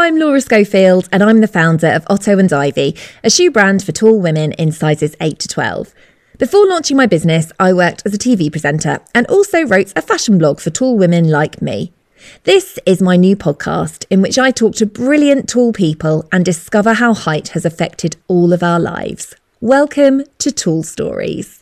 I'm Laura Schofield, and I'm the founder of Otto and Ivy, a shoe brand for tall women in sizes 8 to 12. Before launching my business, I worked as a TV presenter and also wrote a fashion blog for tall women like me. This is my new podcast in which I talk to brilliant tall people and discover how height has affected all of our lives. Welcome to Tall Stories.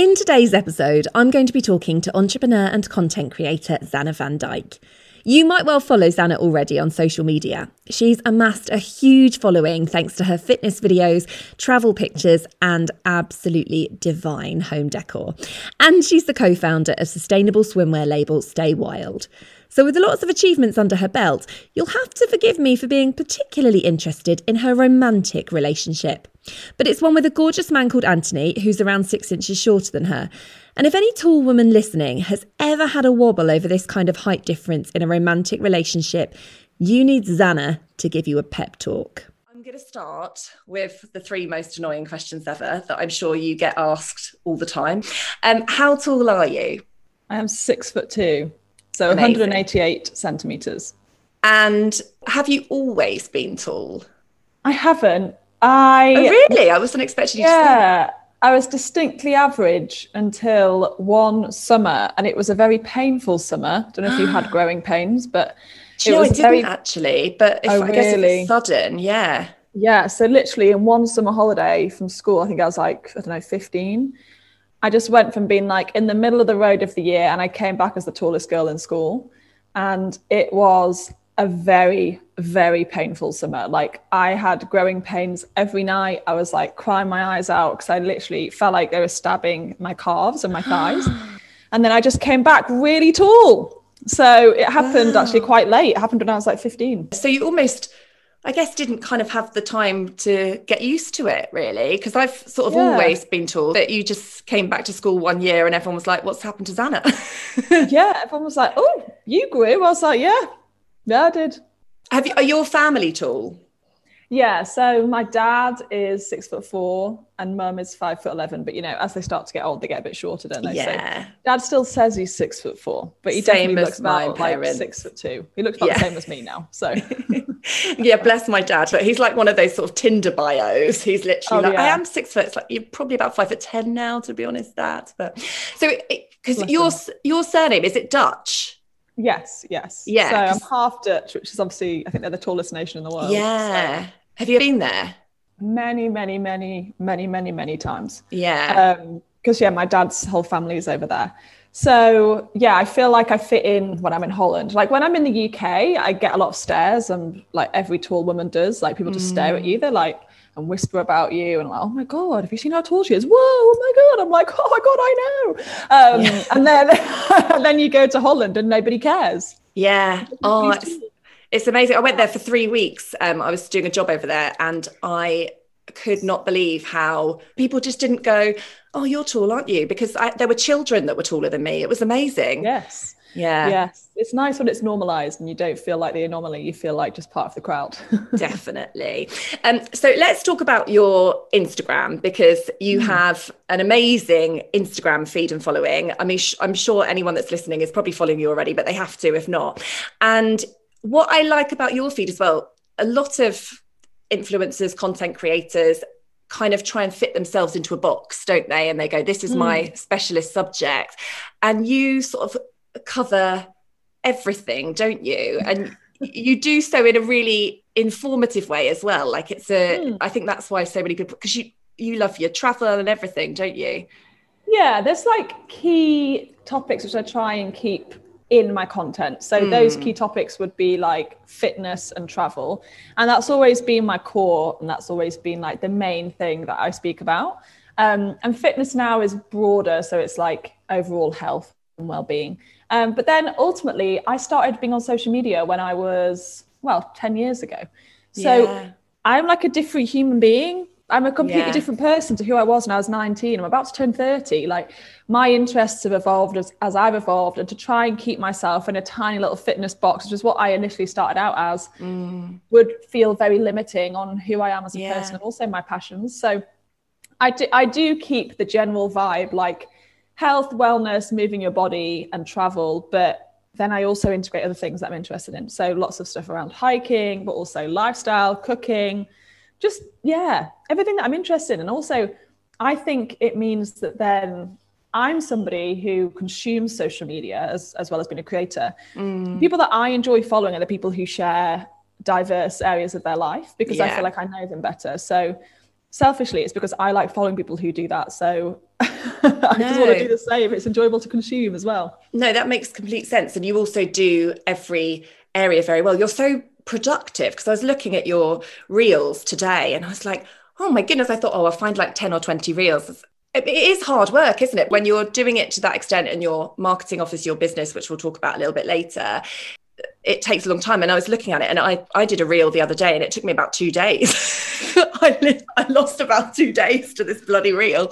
In today's episode, I'm going to be talking to entrepreneur and content creator Zanna Van Dijk. You might well follow Zanna already on social media. She's amassed a huge following thanks to her fitness videos, travel pictures, and absolutely divine home decor. And she's the co founder of sustainable swimwear label Stay Wild. So, with lots of achievements under her belt, you'll have to forgive me for being particularly interested in her romantic relationship. But it's one with a gorgeous man called Anthony, who's around six inches shorter than her. And if any tall woman listening has ever had a wobble over this kind of height difference in a romantic relationship, you need Zanna to give you a pep talk. I'm going to start with the three most annoying questions ever that I'm sure you get asked all the time. Um, how tall are you? I am six foot two. So Amazing. 188 centimeters. And have you always been tall? I haven't. I oh, really? I wasn't expecting you yeah, to say. I was distinctly average until one summer, and it was a very painful summer. I don't know if you had growing pains, but it was I didn't very... actually. But if, oh, I guess really? it was sudden, yeah. Yeah. So literally in one summer holiday from school, I think I was like I don't know, fifteen. I just went from being like in the middle of the road of the year and I came back as the tallest girl in school. And it was a very, very painful summer. Like I had growing pains every night. I was like crying my eyes out because I literally felt like they were stabbing my calves and my thighs. and then I just came back really tall. So it happened wow. actually quite late. It happened when I was like 15. So you almost I guess didn't kind of have the time to get used to it really because I've sort of yeah. always been told that you just came back to school one year and everyone was like what's happened to Zanna? yeah everyone was like oh you grew I was like yeah yeah I did have you are your family tall yeah, so my dad is six foot four and mum is five foot eleven. But you know, as they start to get old, they get a bit shorter, don't they? Yeah. So dad still says he's six foot four, but he same definitely looks about like six foot two. He looks about yeah. the same as me now. So yeah, bless my dad. But he's like one of those sort of Tinder bios. He's literally oh, like, yeah. I am six foot. It's like you're probably about five foot ten now, to be honest. That, but so because your your surname is it Dutch? Yes, yes. Yeah. So I'm half Dutch, which is obviously I think they're the tallest nation in the world. Yeah. So. Have you been there? Many, many, many, many, many, many times. Yeah. Because, um, yeah, my dad's whole family is over there. So, yeah, I feel like I fit in when I'm in Holland. Like when I'm in the UK, I get a lot of stares, and like every tall woman does. Like people just mm. stare at you. They're like, and whisper about you and like, oh my god, have you seen how tall she is? Whoa, oh my god! I'm like, oh my god, I know. Um, yeah. And then and then you go to Holland and nobody cares. Yeah. Oh, it's amazing. I went there for three weeks. Um, I was doing a job over there and I could not believe how people just didn't go, Oh, you're tall, aren't you? Because I, there were children that were taller than me. It was amazing. Yes. Yeah. Yes. It's nice when it's normalized and you don't feel like the anomaly. You feel like just part of the crowd. Definitely. Um, so let's talk about your Instagram because you mm. have an amazing Instagram feed and following. I mean, sh- I'm sure anyone that's listening is probably following you already, but they have to if not. And what I like about your feed as well, a lot of influencers, content creators kind of try and fit themselves into a box, don't they? And they go, this is mm. my specialist subject. And you sort of cover everything, don't you? And you do so in a really informative way as well. Like it's a, mm. I think that's why so many people, because you, you love your travel and everything, don't you? Yeah, there's like key topics which I try and keep in my content. So mm. those key topics would be like fitness and travel. And that's always been my core and that's always been like the main thing that I speak about. Um, and fitness now is broader. So it's like overall health and well-being. Um, but then ultimately I started being on social media when I was, well, 10 years ago. So yeah. I'm like a different human being I'm a completely yeah. different person to who I was when I was 19. I'm about to turn 30. Like my interests have evolved as, as I've evolved, and to try and keep myself in a tiny little fitness box, which is what I initially started out as, mm. would feel very limiting on who I am as a yeah. person and also my passions. So I do, I do keep the general vibe like health, wellness, moving your body, and travel, but then I also integrate other things that I'm interested in. So lots of stuff around hiking, but also lifestyle, cooking just yeah everything that i'm interested in. And also i think it means that then i'm somebody who consumes social media as, as well as being a creator. Mm. people that i enjoy following are the people who share diverse areas of their life because yeah. i feel like i know them better. So selfishly it's because i like following people who do that. So i no. just want to do the same. It's enjoyable to consume as well. No that makes complete sense. And you also do every area very well. You're so productive because I was looking at your reels today and I was like, oh my goodness, I thought, oh, I'll find like 10 or 20 reels. It is hard work, isn't it? When you're doing it to that extent and your marketing offers your business, which we'll talk about a little bit later, it takes a long time. And I was looking at it and I, I did a reel the other day and it took me about two days. I, I lost about two days to this bloody reel.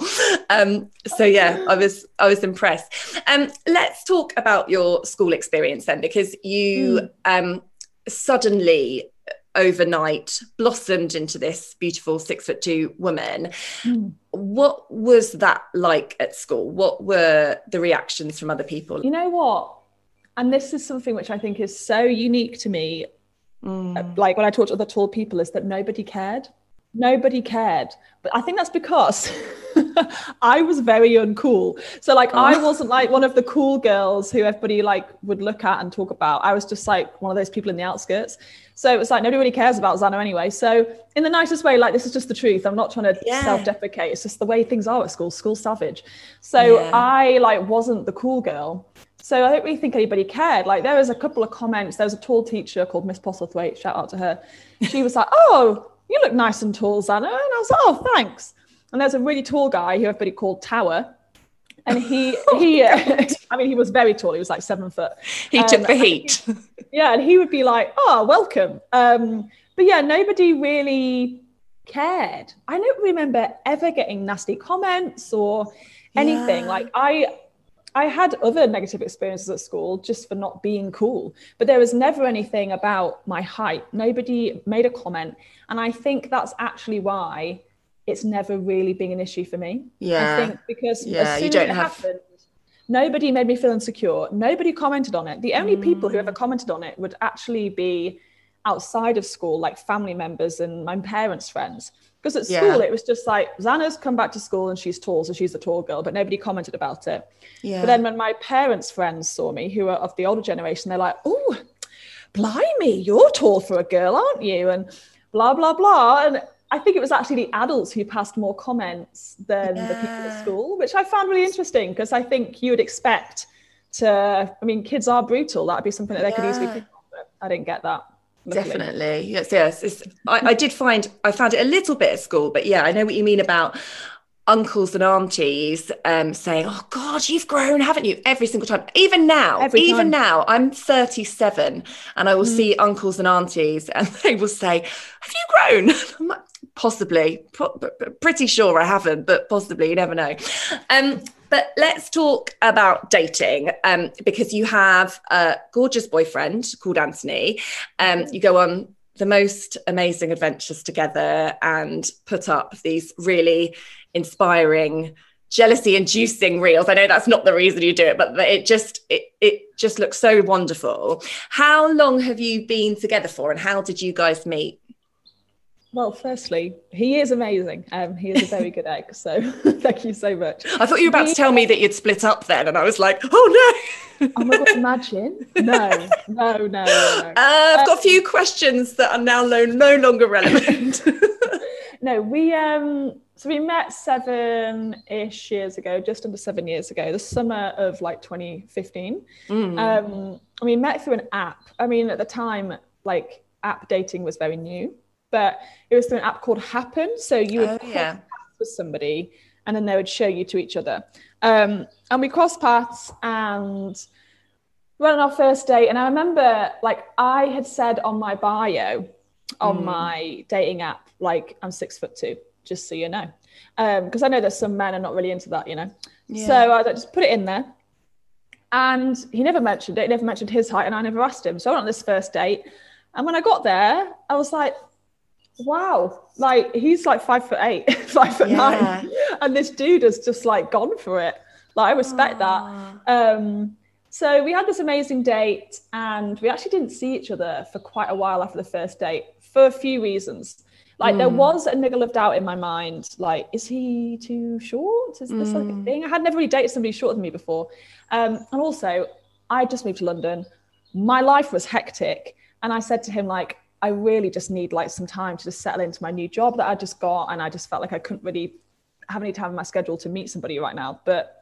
Um, so yeah, I was I was impressed. Um, let's talk about your school experience then, because you mm. um, suddenly overnight blossomed into this beautiful six foot two woman. Mm. What was that like at school? What were the reactions from other people? You know what? And this is something which I think is so unique to me. Mm. Like when I talk to other tall people, is that nobody cared. Nobody cared. But I think that's because I was very uncool. So like oh. I wasn't like one of the cool girls who everybody like would look at and talk about. I was just like one of those people in the outskirts. So it was like nobody really cares about Zanna anyway. So in the nicest way, like this is just the truth. I'm not trying to yeah. self-deprecate. It's just the way things are at school. School savage. So yeah. I like wasn't the cool girl. So I don't really think anybody cared. Like there was a couple of comments. There was a tall teacher called Miss Postlethwaite. Shout out to her. She was like, "Oh, you look nice and tall, Zanna." And I was like, "Oh, thanks." And there's a really tall guy who everybody called Tower. And he, oh, he, uh, I mean, he was very tall. He was like seven foot. He um, took the heat. He, yeah. And he would be like, oh, welcome. Um, but yeah, nobody really cared. I don't remember ever getting nasty comments or anything. Yeah. Like I, I had other negative experiences at school just for not being cool, but there was never anything about my height. Nobody made a comment. And I think that's actually why it's never really been an issue for me. Yeah. I think because yeah, as soon you don't as it have... happened, nobody made me feel insecure. Nobody commented on it. The only mm. people who ever commented on it would actually be outside of school, like family members and my parents' friends. Because at school, yeah. it was just like Zanna's come back to school and she's tall, so she's a tall girl, but nobody commented about it. Yeah. But then when my parents' friends saw me, who are of the older generation, they're like, "Oh, blimey, you're tall for a girl, aren't you?" And blah blah blah. And I think it was actually the adults who passed more comments than yeah. the people at school, which I found really interesting because I think you would expect to, I mean, kids are brutal. That'd be something that they yeah. could easily pick up, but I didn't get that. Definitely. Yes, yes. I, I did find, I found it a little bit at school, but yeah, I know what you mean about uncles and aunties um, saying, "Oh God, you've grown, haven't you?" Every single time. Even now, Every even time. now, I'm 37, and I will mm. see uncles and aunties, and they will say, "Have you grown?" I'm like, possibly, pretty sure I haven't, but possibly. You never know. Um, but let's talk about dating um, because you have a gorgeous boyfriend called Anthony. Um, you go on the most amazing adventures together and put up these really inspiring jealousy inducing reels. I know that's not the reason you do it but it just it, it just looks so wonderful. How long have you been together for and how did you guys meet well, firstly, he is amazing. Um, he is a very good egg. So thank you so much. I thought you were about to tell me that you'd split up then, and I was like, oh no. oh my god! Imagine. No, no, no, no. Uh, I've um, got a few questions that are now no, no longer relevant. no, we um so we met seven-ish years ago, just under seven years ago, the summer of like 2015. Mm. Um, we met through an app. I mean, at the time, like app dating was very new, but it was through an app called Happen. So you would oh, yeah. with somebody, and then they would show you to each other. Um, and we crossed paths and we went on our first date. And I remember, like, I had said on my bio on mm. my dating app, like, I'm six foot two just so you know. Because I know there's some men are not really into that, you know. Yeah. So I was like, just put it in there. And he never mentioned it, he never mentioned his height, and I never asked him. So I went on this first date. And when I got there, I was like, wow, like he's like five foot eight, five foot Yeah. nine. And this dude has just like gone for it. Like I respect that. Um, so we had this amazing date, and we actually didn't see each other for quite a while after the first date for a few reasons. Like there was a niggle of doubt in my mind. Like, is he too short? Is this like a thing? I had never really dated somebody shorter than me before, um, and also I just moved to London. My life was hectic, and I said to him like, I really just need like some time to just settle into my new job that I just got, and I just felt like I couldn't really have any time in my schedule to meet somebody right now. But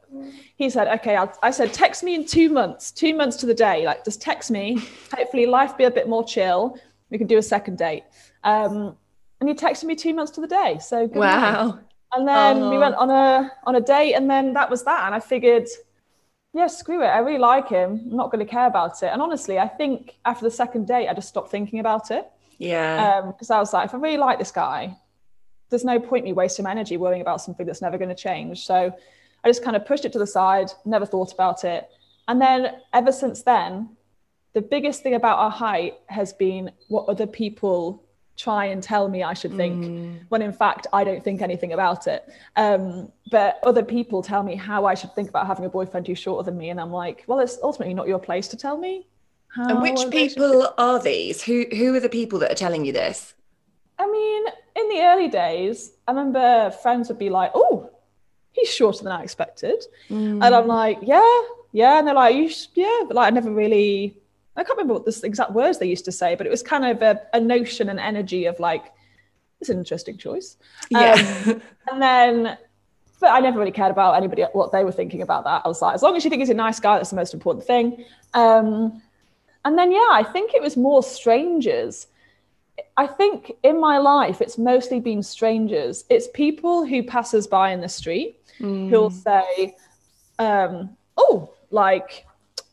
he said, okay, I'll, I said, text me in two months, two months to the day. Like, just text me. Hopefully, life be a bit more chill. We can do a second date. Um, and he texted me two months to the day. So good night. Wow. And then we went on a on a date, and then that was that. And I figured, yeah, screw it. I really like him. I'm not going to care about it. And honestly, I think after the second date, I just stopped thinking about it Yeah. Um, because I was like, if I really like this guy, there's no point me wasting my energy worrying about something that's never going to change. So I just kind of pushed it to the side, never thought about it. And then ever since then, the biggest thing about our height has been what other people try and tell me I should think, when in fact I don't think anything about it. Um, but other people tell me how I should think about having a boyfriend who's shorter than me, and I'm like, well, it's ultimately not your place to tell me. And which people are these? Who who are the people that are telling you this? I mean, in the early days, I remember friends would be like, "Oh, he's shorter than I expected," and I'm like, "Yeah, yeah," and they're like, "You, sh- yeah," but like I never really, I can't remember what the exact words they used to say, but it was kind of a, a notion and energy of like, "It's an interesting choice," Yeah. and then. But I never really cared about anybody what they were thinking about that. I was like, as long as you think he's a nice guy, that's the most important thing. Um, and then yeah, I think it was more strangers. I think in my life, it's mostly been strangers. It's people who pass us by in the street who'll say, um, "Oh, like."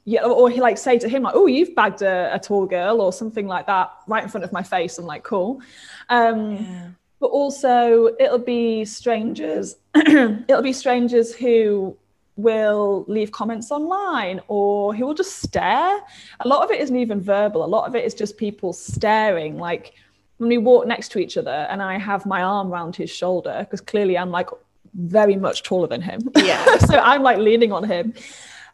Yeah, or he like say to him like, "Oh, you've bagged a, a tall girl" or something like that, right in front of my face. I'm like, "Cool," um, but also it'll be strangers. it'll be strangers who will leave comments online or who will just stare. A lot of it isn't even verbal. A lot of it is just people staring. Like when we walk next to each other and I have my arm around his shoulder because clearly I'm like very much taller than him. Yeah. so I'm like leaning on him.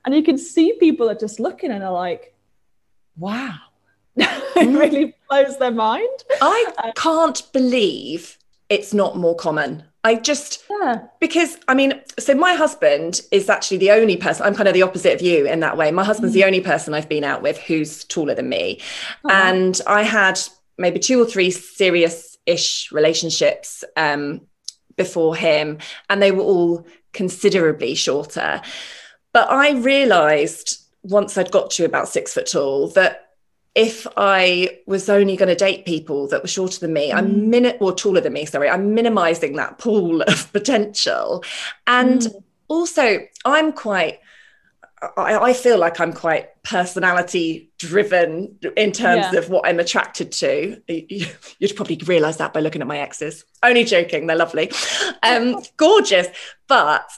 And you can see people are just looking and are like, wow. it mm. really blows their mind. I uh, can't believe it's not more common. I just Yeah. because I mean, so my husband is actually the only person. I'm kind of the opposite of you in that way. My husband's the mm. only person I've been out with who's taller than me, oh, and I had maybe two or three serious-ish relationships um, before him, and they were all considerably shorter. But I realised once I'd got to about six foot tall that if I was only going to date people that were shorter than me, I'm min or taller than me, sorry, I'm minimizing that pool of potential. And also, I'm quite, I, I feel like I'm quite personality driven in terms Yeah. of what I'm attracted to. You- You'd probably realize that by looking at my exes. Only joking, they're lovely, um, gorgeous. But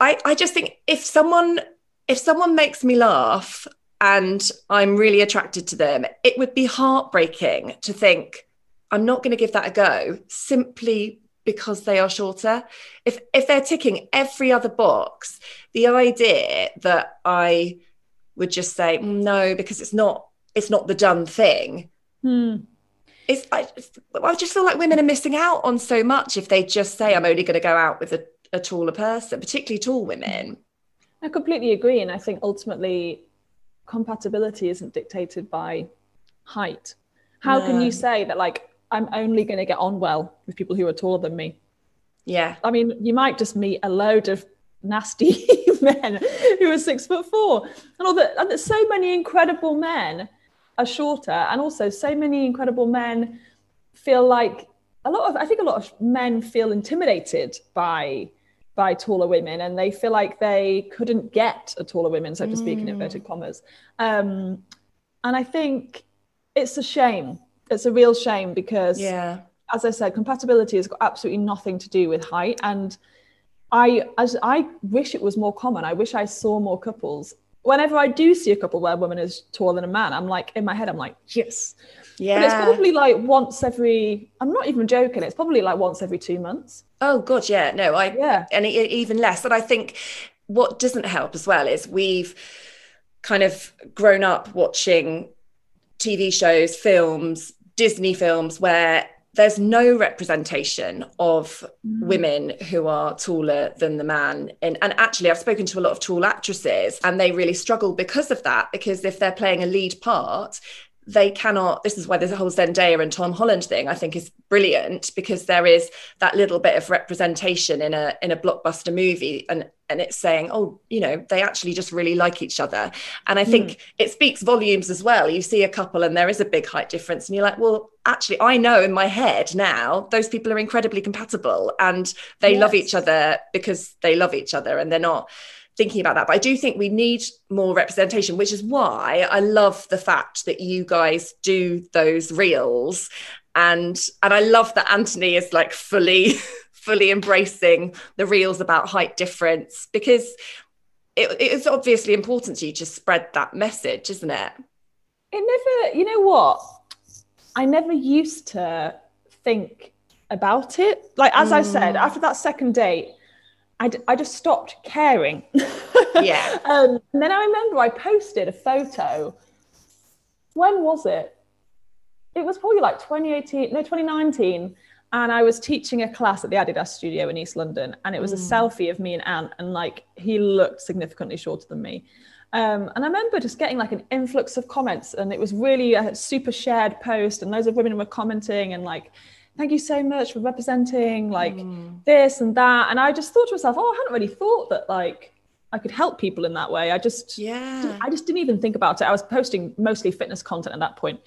I, I just think if someone if someone makes me laugh and I'm really attracted to them, it would be heartbreaking to think I'm not going to give that a go simply because they are shorter. If if they're ticking every other box, the idea that I would just say "Mm, no because it's not it's not the done thing. Hmm. It's, I, I just feel like women are missing out on so much if they just say I'm only going to go out with a, a taller person, particularly tall women. I completely agree. And I think ultimately compatibility isn't dictated by height. How can you say that, like, I'm only going to get on well with people who are taller than me? Yeah. I mean, you might just meet a load of nasty men who are six foot four. And all that, and there's so many incredible men are shorter, and also so many incredible men feel like a lot of I think a lot of men feel intimidated by by taller women and they feel like they couldn't get a taller women, so to speak, in inverted commas. Um, and I think it's a shame. It's a real shame because Yeah. as I said, compatibility has got absolutely nothing to do with height. And I, as I wish it was more common. I wish I saw more couples. Whenever I do see a couple where a woman is taller than a man, I'm like, in my head, I'm like, yes. Yeah. But it's probably like once every, I'm not even joking, it's probably like once every two months. Oh god, yeah. No, I Yeah. and even less. And I think what doesn't help as well is we've kind of grown up watching TV shows, films, Disney films where there's no representation of mm. women who are taller than the man and, and actually i've spoken to a lot of tall actresses and they really struggle because of that because if they're playing a lead part they cannot this is why there's a whole zendaya and tom holland thing i think is brilliant because there is that little bit of representation in a in a blockbuster movie and and it's saying oh you know they actually just really like each other. And i think mm. it speaks volumes as well. You see a couple and there is a big height difference and you're like well actually i know in my head now those people are incredibly compatible and they love each other because they love each other and they're not thinking about that. But I do think we need more representation, which is why I love the fact that you guys do those reels. And and I love that Anthony is like fully, fully embracing the reels about height difference because it, it is obviously important to you to spread that message, isn't it? It never, you know what? I never used to think about it. Like, as I said, mm. after that second date, I, d- I just stopped caring. Yeah. um, and then I remember I posted a photo. When was it? It was probably like 2018, no, 2019. And I was teaching a class at the Adidas studio in East London. And it was a selfie of me and Ant. And like, he looked significantly shorter than me. Um, and I remember just getting like an influx of comments, and it was really a super shared post, and loads of women were commenting and like, "Thank you so much for representing like this and that." And I just thought to myself, "Oh, I hadn't really thought that like I could help people in that way." I just, Yeah. I just didn't even think about it. I was posting mostly fitness content at that point,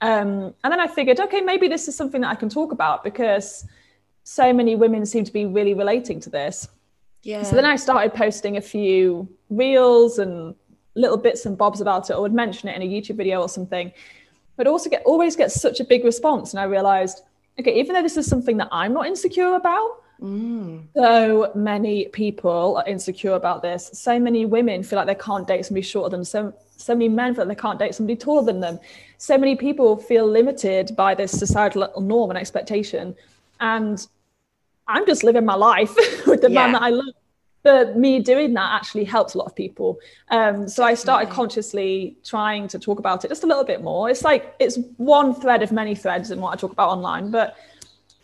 um, and then I figured, okay, maybe this is something that I can talk about because so many women seem to be really relating to this. Yeah. So then I started posting a few reels and little bits and bobs about it, or would mention it in a YouTube video or something. But also get always get such a big response, and I realized, okay, even though this is something that I'm not insecure about, mm. so many people are insecure about this. So many women feel like they can't date somebody shorter than them. So, so many men feel like they can't date somebody taller than them. So many people feel limited by this societal norm and expectation. And I'm just living my life with the man that I love. But me doing that actually helps a lot of people. Um, so I started consciously trying to talk about it just a little bit more. It's like it's one thread of many threads in what I talk about online, but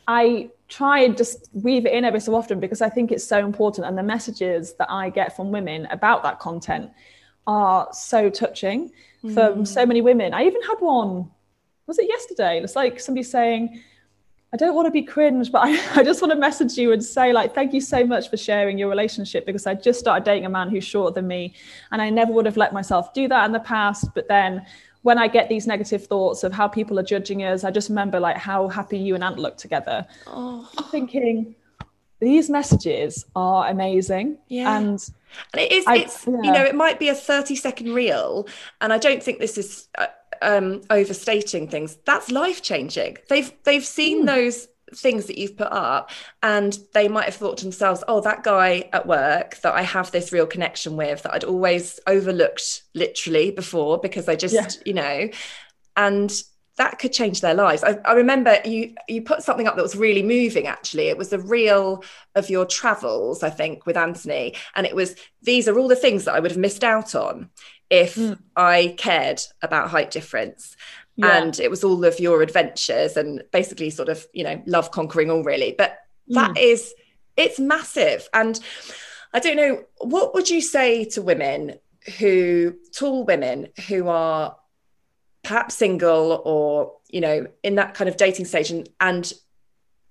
I try and just weave it in every so often because I think it's so important. And the messages that I get from women about that content are so touching from so many women. I even had one, was it yesterday? It's like somebody saying, I don't want to be cringe, but I, I just want to message you and say, like, thank you so much for sharing your relationship because I just started dating a man who's shorter than me. And I never would have let myself do that in the past. But then when I get these negative thoughts of how people are judging us, I just remember like how happy you and Ant look together. Oh. I'm thinking, these messages are amazing. Yeah. And And it is, I- it's, you know, it might be a 30 second reel. And I don't think this is uh, um, overstating things. That's life changing. They've, they've seen Hmm. those things that you've put up and they might have thought to themselves, oh, that guy at work that I have this real connection with that I'd always overlooked literally before because I just, Yeah. you know, and that could change their lives. I, I remember you you put something up that was really moving. Actually, it was a reel of your travels, I think, with Anthony, and it was these are all the things that I would have missed out on if hmm. I cared about height difference. Yeah. And it was all of your adventures and basically sort of you know love conquering all really. But that hmm. is it's massive, and I don't know what would you say to women who tall women who are perhaps single or you know in that kind of dating stage and, and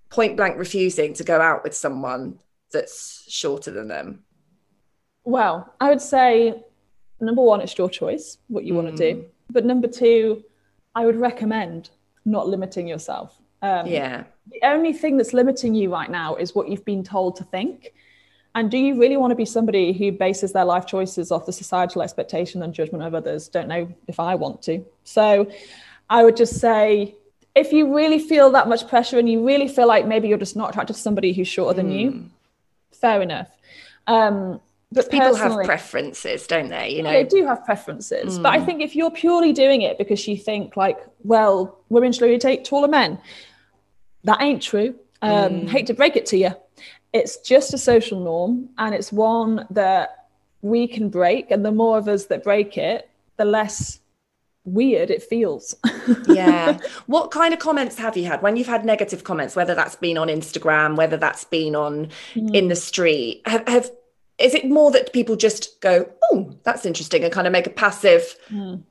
point blank refusing to go out with someone that's shorter than them Well, I would say number one, it's your choice what you want to do. But number two, I would recommend not limiting yourself. Um, yeah The only thing that's limiting you right now is what you've been told to think. And do you really want to be somebody who bases their life choices off the societal expectation and judgment of others? Don't know if I want to. So I would just say if you really feel that much pressure and you really feel like maybe you're just not attracted to somebody who's shorter than you, Hmm. fair enough. Um, but People have preferences, don't they? You know, they do have preferences, but I hmm. think if you're purely doing it because you think like, well, women should only date taller men, that ain't true. Um, hmm. Hate to break it to you, it's just a social norm, and it's one that we can break. And the more of us that break it, the less weird it feels. yeah. What kind of comments have you had when you've had negative comments, whether that's been on Instagram, whether that's been on hmm. in the street? Have, have is it more that people just go, oh, that's interesting, and kind of make a passive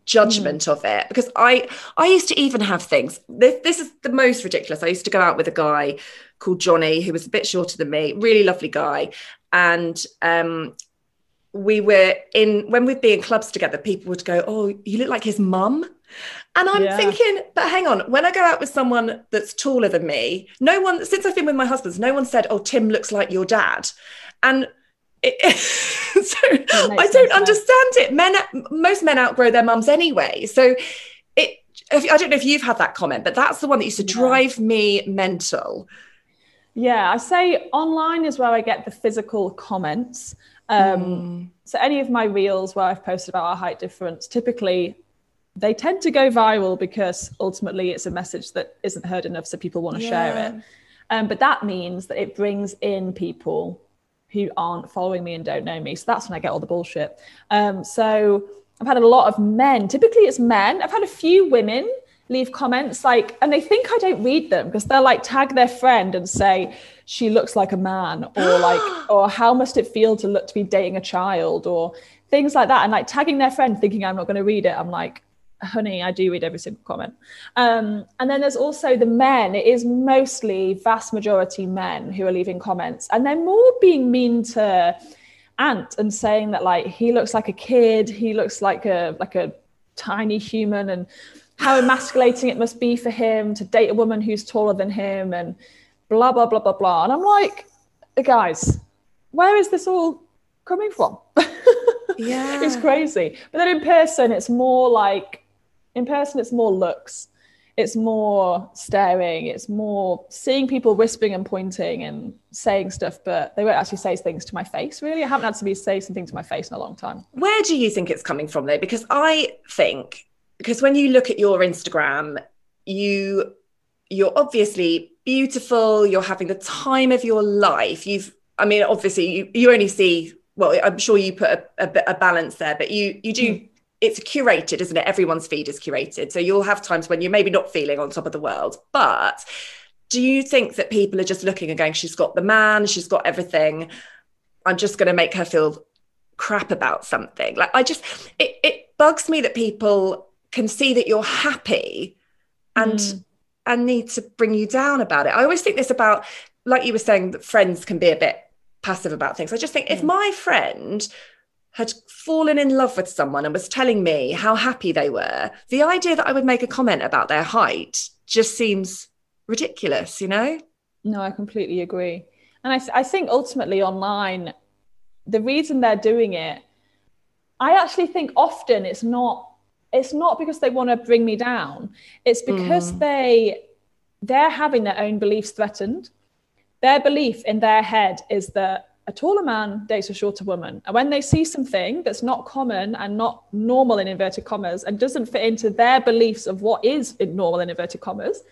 judgment of it? Because I I used to even have things. This this is the most ridiculous. I used to go out with a guy called Johnny who was a bit shorter than me, really lovely guy, and um we were in when we'd be in clubs together, people would go, Oh, you look like his mum. And I'm Yeah. thinking, but hang on, when I go out with someone that's taller than me, no one, since I've been with my husband, no one said, Oh, Tim looks like your dad. And it, so I don't sense. understand it. Men, most men outgrow their mums anyway. So it, if- I don't know if you've had that comment, but that's the one that used to Yeah. drive me mental. Yeah, I say online is where I get the physical comments. Um, So any of my reels where I've posted about our height difference, typically they tend to go viral because ultimately it's a message that isn't heard enough, so people want to share it. Um, but that means that it brings in people who aren't following me and don't know me. So that's when I get all the bullshit. Um, so I've had a lot of men. Typically, it's men. I've had a few women leave comments like, and they think I don't read them because they'll like tag their friend and say she looks like a man, or like, or how must it feel to look to be dating a child, or things like that, and like tagging their friend thinking I'm not going to read it. I'm like, honey, I do read every single comment. Um, and then there's also the men. It is mostly vast majority men who are leaving comments, and they're more being mean to Ant and saying that like he looks like a kid, he looks like a like a tiny human, and how emasculating it must be for him to date a woman who's taller than him, and blah blah blah blah blah. And I'm like, guys, where is this all coming from? Yeah. it's crazy. But then in person, it's more like in person, it's more looks. It's more staring. It's more seeing people whispering and pointing and saying stuff, but they won't actually say things to my face. Really, I haven't had somebody say something to my face in a long time. Where do you think it's coming from though? Because I think because when you look at your Instagram, you you're obviously beautiful, you're having the time of your life. You've I mean, obviously you, you only see well, I'm sure you put a, a, bit- a balance there, but you you do hmm. It's curated, isn't it? Everyone's feed is curated. So you'll have times when you're maybe not feeling on top of the world. But do you think that people are just looking and going, she's got the man, she's got everything. I'm just going to make her feel crap about something. Like I just, it, it bugs me that people can see that you're happy and mm. and need to bring you down about it. I always think this about, like you were saying, that friends can be a bit passive about things. I just think if mm. my friend had fallen in love with someone and was telling me how happy they were, the idea that I would make a comment about their height just seems ridiculous, you know? No, I completely agree. And I, th- I think ultimately online, the reason they're doing it, I actually think often it's not it's not because they want to bring me down. It's because mm. they they're having their own beliefs threatened. Their belief in their head is that a taller man dates a shorter woman. And when they see something that's not common and not normal in inverted commas and doesn't fit into their beliefs of what is normal in inverted commas,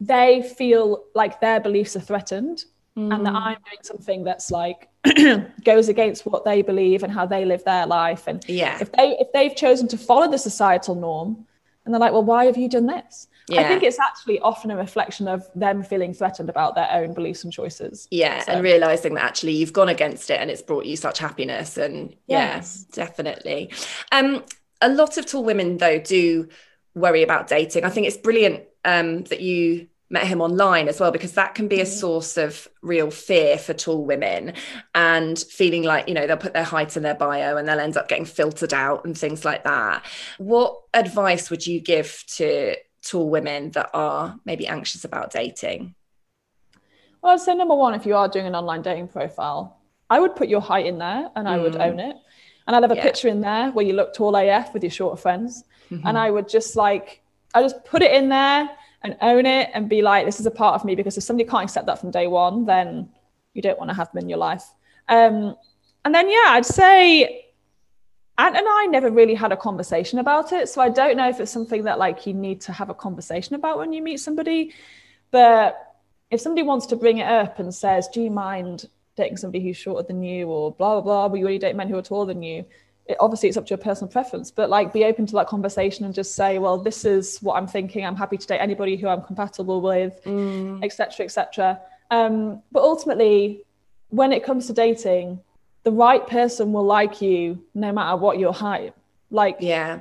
they feel like their beliefs are threatened and that mm. I'm doing something that's like goes against what they believe and how they live their life. And Yeah. if they if they've chosen to follow the societal norm and they're like, well, why have you done this? I think it's actually often a reflection of them feeling threatened about their own beliefs and choices. Yeah, So- and realizing that actually you've gone against it and it's brought you such happiness. And Yes. yes, definitely. Um, a lot of tall women though do worry about dating. I think it's brilliant um, that you met him online as well because that can be a source of real fear for tall women and feeling like you know they'll put their height in their bio and they'll end up getting filtered out and things like that what advice would you give to tall women that are maybe anxious about dating Well, I'd say number one, if you are doing an online dating profile, I would put your height in there and I would own it. And I'd have a Yeah. picture in there where you look tall AF with your shorter friends. And I would just like, I just put it in there and own it and be like, this is a part of me. Because if somebody can't accept that from day one, then you don't want to have them in your life. Um, and then, yeah, I'd say Ant and I never really had a conversation about it. So I don't know if it's something that like you need to have a conversation about when you meet somebody. But if somebody wants to bring it up and says, Do you mind dating somebody who's shorter than you or blah blah blah, but you only date men who are taller than you, it, obviously it's up to your personal preference. But like be open to that conversation and just say, Well, this is what I'm thinking. I'm happy to date anybody who I'm compatible with, etc. Mm. etc. Et um, but ultimately, when it comes to dating, the right person will like you no matter what your height. Like, yeah.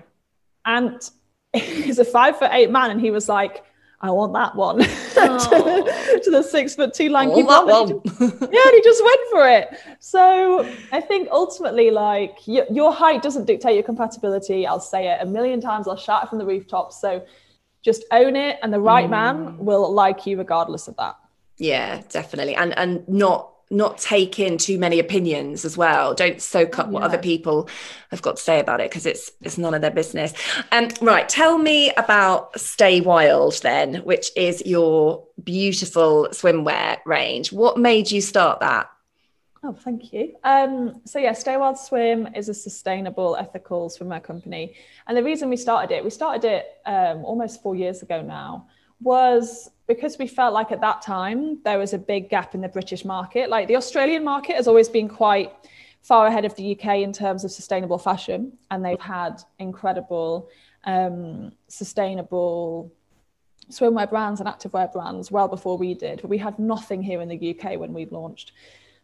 And he's a five foot eight man, and he was like, I want that one to, to, the six foot two lanky one. one. yeah, he just went for it. So I think ultimately, like y- your height doesn't dictate your compatibility. I'll say it a million times. I'll shout it from the rooftops. So just own it, and the right mm. man will like you regardless of that. Yeah, definitely, and and not not take in too many opinions as well. Don't soak up what other people have got to say about it because it's it's none of their business. And um, right, tell me about Stay Wild then, which is your beautiful swimwear range. What made you start that? Oh, thank you. Um, so yeah, Stay Wild Swim is a sustainable, ethical swimwear company, and the reason we started it, we started it um, almost four years ago now, was because we felt like at that time there was a big gap in the British market. Like the Australian market has always been quite far ahead of the UK in terms of sustainable fashion, and they've had incredible um, sustainable swimwear brands and activewear brands well before we did. But we had nothing here in the UK when we launched.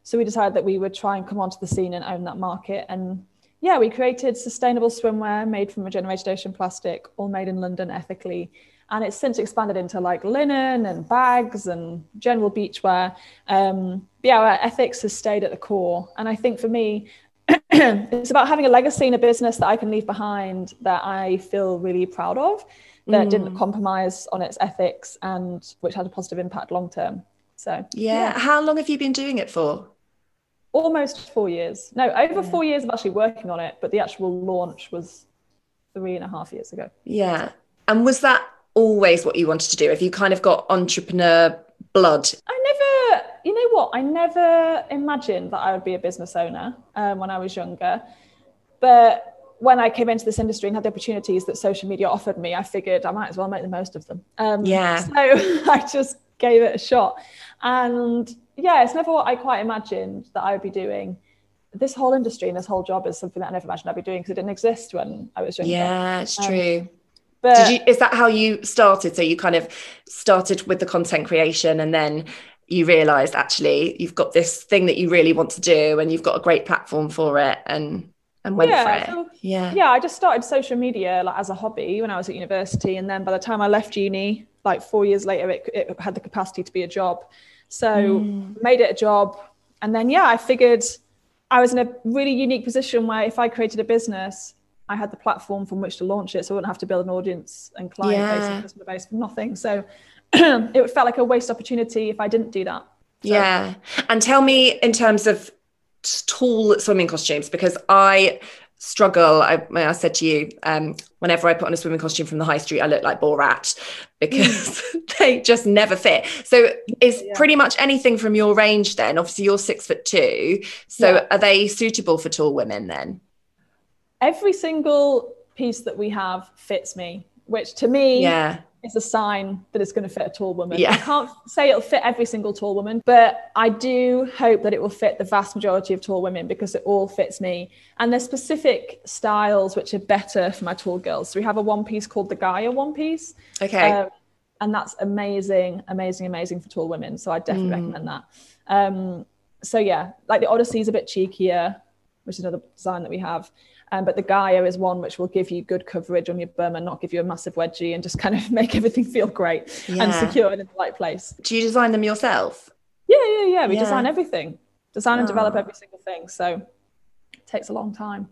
So we decided that we would try and come onto the scene and own that market. And yeah, we created sustainable swimwear made from regenerated ocean plastic, all made in London ethically and it's since expanded into like linen and bags and general beachwear. Um, yeah, our ethics has stayed at the core, and I think for me, it's about having a legacy in a business that I can leave behind that I feel really proud of, that mm. didn't compromise on its ethics and which had a positive impact long term. So yeah. yeah. how long have you been doing it for? Almost four years. No, over yeah. four years of actually working on it, but the actual launch was three and a half years ago. Yeah. And was that always what you wanted to do? Have you kind of got entrepreneur blood? I never, you know what? I never imagined that I would be a business owner um, when I was younger. But when I came into this industry and had the opportunities that social media offered me, I figured I might as well make the most of them. Um, yeah. So I just gave it a shot. And yeah, it's never what I quite imagined that I would be doing. This whole industry and this whole job is something that I never imagined I'd be doing because it didn't exist when I was younger. Yeah, it's um, true. But you, is that how you started? So you kind of started with the content creation and then you realized actually you've got this thing that you really want to do and you've got a great platform for it and and went yeah, for it. So, yeah. Yeah, I just started social media like as a hobby when I was at university and then by the time I left uni like 4 years later it, it had the capacity to be a job. So mm. made it a job and then yeah, I figured I was in a really unique position where if I created a business I had the platform from which to launch it, so I wouldn't have to build an audience and client yeah. base and customer base for nothing. So it felt like a waste opportunity if I didn't do that. So. Yeah, and tell me in terms of tall swimming costumes because I struggle. I, I said to you, um, whenever I put on a swimming costume from the high street, I look like Borat because they just never fit. So is yeah. pretty much anything from your range then? Obviously, you're six foot two. So yeah. are they suitable for tall women then? Every single piece that we have fits me, which to me yeah. is a sign that it's going to fit a tall woman. Yeah. I can't say it'll fit every single tall woman, but I do hope that it will fit the vast majority of tall women because it all fits me. And there's specific styles which are better for my tall girls. So we have a one piece called the Gaia one piece. Okay. Um, and that's amazing, amazing, amazing for tall women. So I definitely mm. recommend that. Um, so yeah, like the Odyssey is a bit cheekier, which is another design that we have. Um, but the Gaia is one which will give you good coverage on your bum and not give you a massive wedgie and just kind of make everything feel great yeah. and secure and in the right place. Do you design them yourself? Yeah, yeah, yeah. We yeah. design everything, design and oh. develop every single thing. So it takes a long time.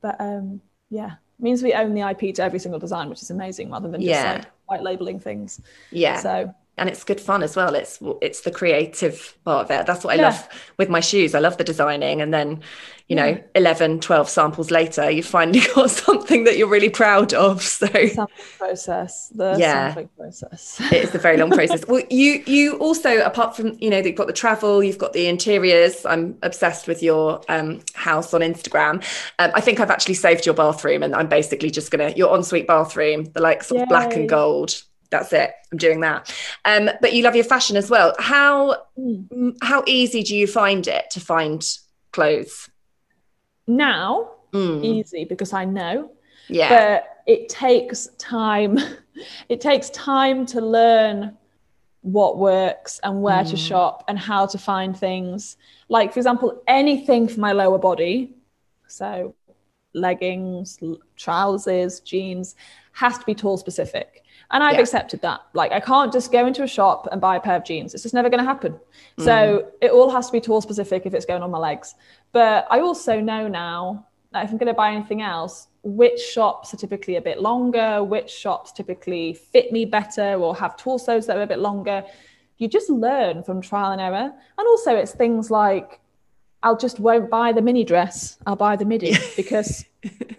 But um, yeah, means we own the IP to every single design, which is amazing rather than just yeah. like white labeling things. Yeah. So and it's good fun as well. It's it's the creative part of it. That's what i Yeah. love with my shoes. I love the designing. And then you know Yeah. 11 12 samples later you've finally got something that you're really proud of. So Sampling process, the Yeah. sampling process. it is a very long process. Well you you also apart from you know you've got the travel you've got the interiors. I'm obsessed with your um, house on instagram. Um, i think i've actually saved your bathroom and i'm basically just gonna your ensuite bathroom the like sort of black and gold that's it i'm doing that um, but you love your fashion as well how Mm. mm, how easy do you find it to find clothes Now, Mm, easy because I know, yeah but it takes time. it takes time to learn what works and where to Mm. shop and how to find things. Like, for example, anything for my lower body, so leggings, trousers, jeans, has to be tall specific. And I've Yeah. accepted that. Like, I can't just go into a shop and buy a pair of jeans. It's just never going to happen. Mm. So it all has to be tall specific if it's going on my legs. But I also know now that if I'm going to buy anything else, which shops are typically a bit longer, which shops typically fit me better or have torsos that are a bit longer. You just learn from trial and error. And also, it's things like I'll just won't buy the mini dress, I'll buy the midi because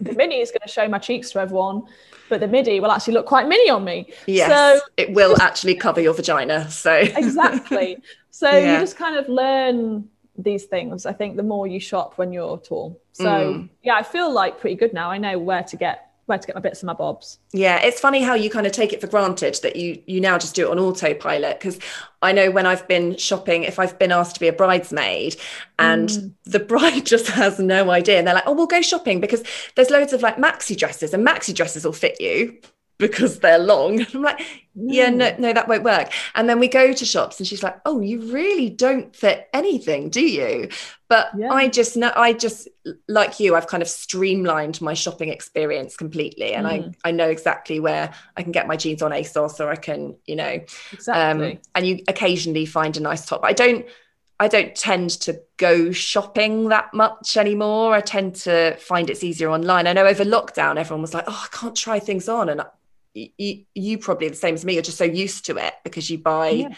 the mini is going to show my cheeks to everyone, but the midi will actually look quite mini on me. yes So it will actually cover your vagina so exactly. So Yeah. you just kind of learn these things. I think the more you shop when you're tall. So Mm. yeah, I feel like pretty good now. I know where to get where to get my bits and my bobs. Yeah, it's funny how you kind of take it for granted that you you now just do it on autopilot because I know when I've been shopping, if I've been asked to be a bridesmaid and Mm. the bride just has no idea and they're like, oh, we'll go shopping because there's loads of like maxi dresses and maxi dresses will fit you because they're long. I'm like, yeah, no, no, that won't work. And then we go to shops and she's like, oh, you really don't fit anything, do you? But Yeah. I just know, I just, like you, I've kind of streamlined my shopping experience completely. And Mm. I, I know exactly where I can get my jeans on ASOS or I can, you know, Exactly. um, and you occasionally find a nice top. I don't, I don't tend to go shopping that much anymore. I tend to find it's easier online. I know over lockdown, everyone was like, oh, I can't try things on. And you, you probably the same as me. You're just so used to it because you buy Yeah.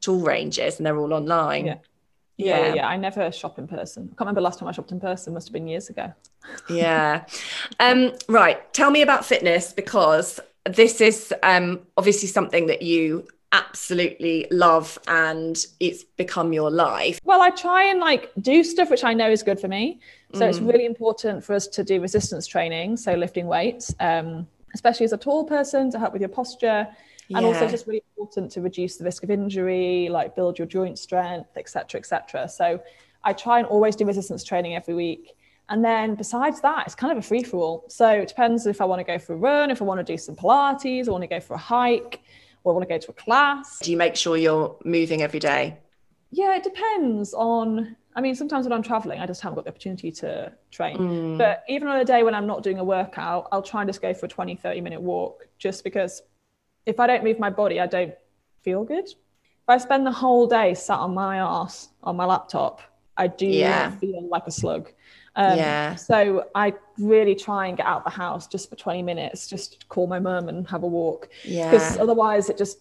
tool ranges and they're all online. Yeah. yeah, yeah. yeah, I never shop in person. I can't remember last time I shopped in person. Must have been years ago. yeah. Um, right. Tell me about fitness because this is um, obviously something that you absolutely love and it's become your life. Well, I try and like do stuff which I know is good for me. So it's Mm. really important for us to do resistance training, so lifting weights, um, especially as a tall person to help with your posture. And also Yeah. just really important to reduce the risk of injury, like build your joint strength, etc., etc. So I try and always do resistance training every week. And then besides that, it's kind of a free for all. So it depends if I want to go for a run, if I want to do some Pilates, I want to go for a hike, or I want to go to a class. Do you make sure you're moving every day? Yeah, it depends on. I mean, sometimes when I'm traveling, I just haven't got the opportunity to train. Mm. But even on a day when I'm not doing a workout, I'll try and just go for a 20, 30 minute walk just because if I don't move my body, I don't feel good. If I spend the whole day sat on my ass on my laptop, I do Yeah. feel like a slug. Um, Yeah. So I really try and get out of the house just for 20 minutes, just call my mum and have a walk Yeah. because otherwise it just,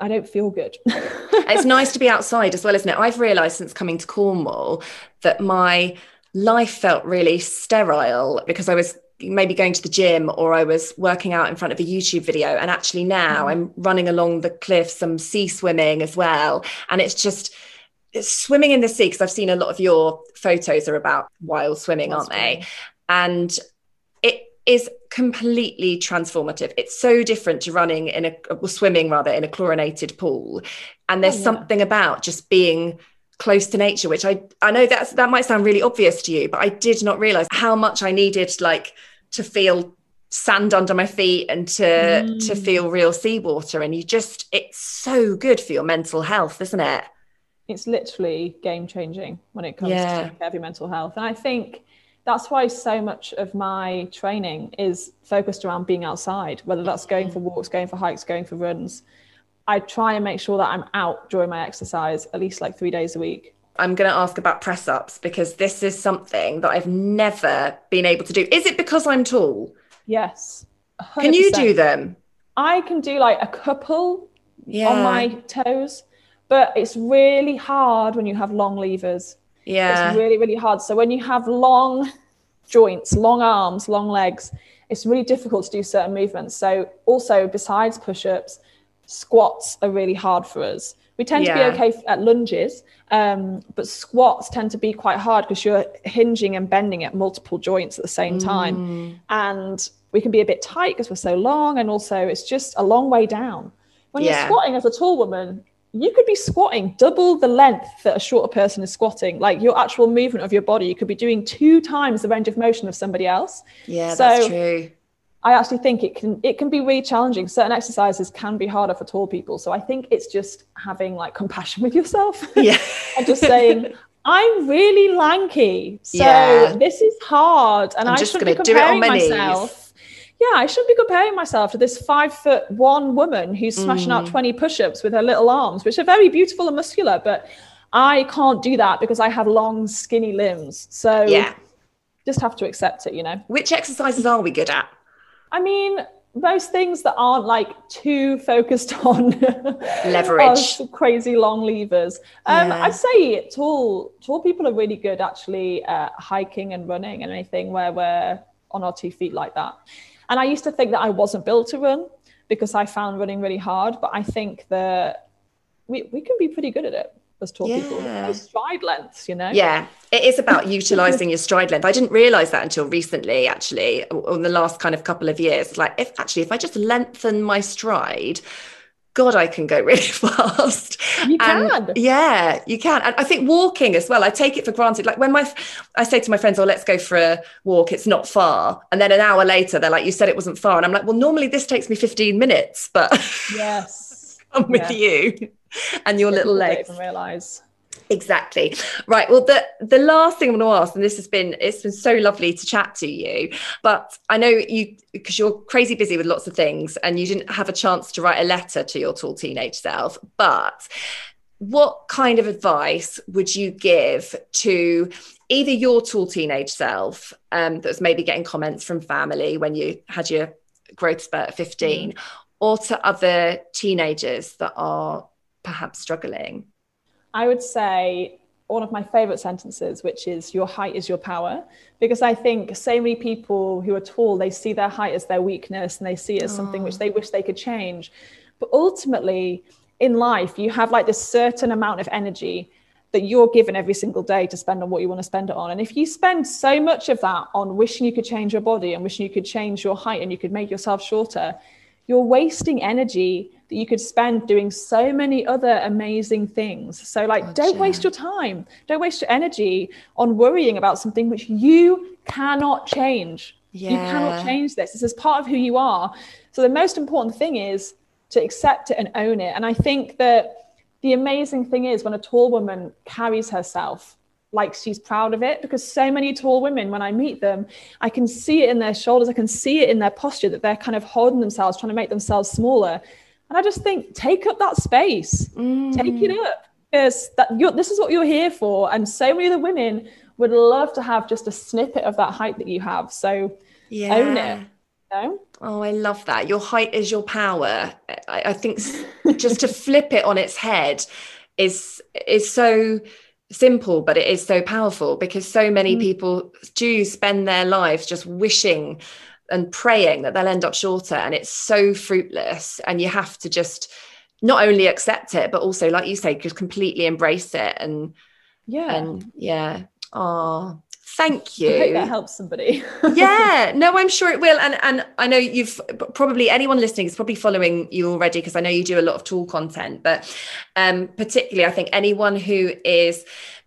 I don't feel good. it's nice to be outside as well, isn't it? I've realised since coming to Cornwall that my life felt really sterile because I was maybe going to the gym or I was working out in front of a YouTube video. And actually now Mm. I'm running along the cliffs, I'm sea swimming as well. And it's just it's swimming in the sea because I've seen a lot of your photos are about wild swimming, Wild aren't they? And it is completely transformative. It's so different to running in a well, swimming rather in a chlorinated pool. And there's Oh, yeah. something about just being close to nature, which I I know that's that might sound really obvious to you, but I did not realize how much I needed like to feel sand under my feet and to to Mm. feel real seawater. And you just it's so good for your mental health, isn't it? it's literally game changing when it comes Yeah. to taking care of your mental health. And I think that's why so much of my training is focused around being outside, whether that's going mm. for walks, going for hikes, going for runs. I try and make sure that I'm out during my exercise at least like three days a week. I'm going to ask about press ups because this is something that I've never been able to do. Is it because I'm tall? Yes. Can you do them? I can do like a couple, Yeah. on my toes. But it's really hard when you have long levers. Yeah. It's really, really hard. So when you have long joints, long arms, long legs, it's really difficult to do certain movements. So also besides push-ups, squats are really hard for us. We tend Yeah. to be okay at lunges, um, but squats tend to be quite hard because you're hinging and bending at multiple joints at the same Mm. time. And we can be a bit tight because we're so long. And also it's just a long way down. When Yeah. you're squatting as a tall woman, you could be squatting double the length that a shorter person is squatting. Like your actual movement of your body, you could be doing two times the range of motion of somebody else. Yeah, So- that's true. I actually think it can it can be really challenging. Certain exercises can be harder for tall people. So I think it's just having like compassion with yourself Yeah. and just saying, I'm really lanky. So Yeah. this is hard. And I'm I just gonna be do it on comparing my knees. Yeah, I shouldn't be comparing myself to this five foot one woman who's smashing out Mm. 20 push-ups with her little arms, which are very beautiful and muscular, but I can't do that because I have long, skinny limbs. So Yeah. just have to accept it, you know. Which exercises are we good at? I mean, most things that aren't like too focused on Leverage. crazy long levers. Um, Yeah. I'd say tall tall people are really good actually at hiking and running and anything where we're on our two feet like that. And I used to think that I wasn't built to run because I found running really hard, but I think that we, we can be pretty good at it as tall people. Yeah. Those stride lengths, you know? Yeah, it is about utilizing your stride length. I didn't realize that until recently, actually, or in the last kind of couple of years. Like, if actually, if I just lengthen my stride, God, I can go really fast. You And can. yeah, you can. And I think walking as well, I take it for granted. Like when my, I say to my friends, oh, let's go for a walk. It's not far. And then an hour later, they're like, you said it wasn't far. And I'm like, well, normally this takes me 15 minutes, but Yes. I'm with Yeah. you and your little legs. realize. Exactly. Right. Well, the the last thing I'm going to ask, and this has been it's been so lovely to chat to you, but I know you because you're crazy busy with lots of things, and you didn't have a chance to write a letter to your tall teenage self. But what kind of advice would you give to either your tall teenage self um, that was maybe getting comments from family when you had your growth spurt at 15, or to other teenagers that are perhaps struggling? I would say one of my favorite sentences, which is your height is your power. Because I think so many people who are tall, they see their height as their weakness and they see it as something which oh. they wish they could change. But ultimately, in life, you have like this certain amount of energy that you're given every single day to spend on what you want to spend it on. And if you spend so much of that on wishing you could change your body and wishing you could change your height and you could make yourself shorter, you're wasting energy that you could spend doing so many other amazing things. So, like, don't waste your time, don't waste your energy on worrying about something which you cannot change. You cannot change this. This is part of who you are. So, the most important thing is to accept it and own it. And I think that the amazing thing is when a tall woman carries herself like she's proud of it because so many tall women when i meet them i can see it in their shoulders i can see it in their posture that they're kind of holding themselves trying to make themselves smaller and i just think take up that space take it mm. up because that you're, this is what you're here for and so many other women would love to have just a snippet of that height that you have so Yeah. own it? Oh, I love that. Your height is your power. I, I think just to flip it on its head is is so simple, but it is so powerful because so many mm. people do spend their lives just wishing and praying that they'll end up shorter, and it's so fruitless. And you have to just not only accept it, but also, like you say, just completely embrace it. And yeah and yeah, oh, thank i hope you that helps somebody yeah no i'm sure it will and and i know you've probably anyone listening is probably following you already because i know you do a lot of tool content but um particularly i think anyone who is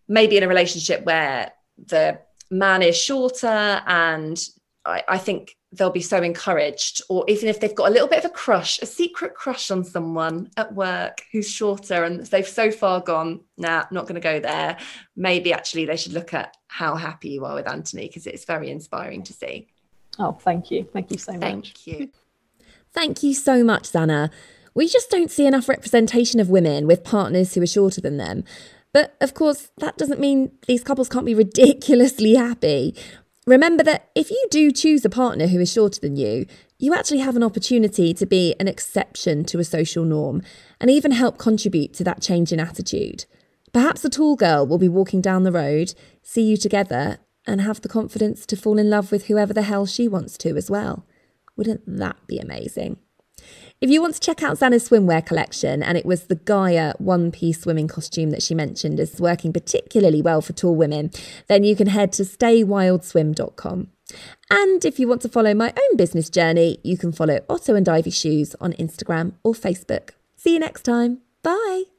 maybe in a relationship where the man is shorter and I, I think they'll be so encouraged or even if they've got a little bit of a crush a secret crush on someone at work who's shorter and they've so far gone nah not going to go there maybe actually they should look at how happy you are with anthony because it's very inspiring to see oh thank you thank you so much thank you Thank you so much, Zanna. We just don't see enough representation of women with partners who are shorter than them. But of course, that doesn't mean these couples can't be ridiculously happy. Remember that if you do choose a partner who is shorter than you, you actually have an opportunity to be an exception to a social norm and even help contribute to that change in attitude. Perhaps a tall girl will be walking down the road, see you together, and have the confidence to fall in love with whoever the hell she wants to as well. Wouldn't that be amazing? If you want to check out Zanna's swimwear collection, and it was the Gaia one piece swimming costume that she mentioned is working particularly well for tall women, then you can head to staywildswim.com. And if you want to follow my own business journey, you can follow Otto and Ivy Shoes on Instagram or Facebook. See you next time. Bye.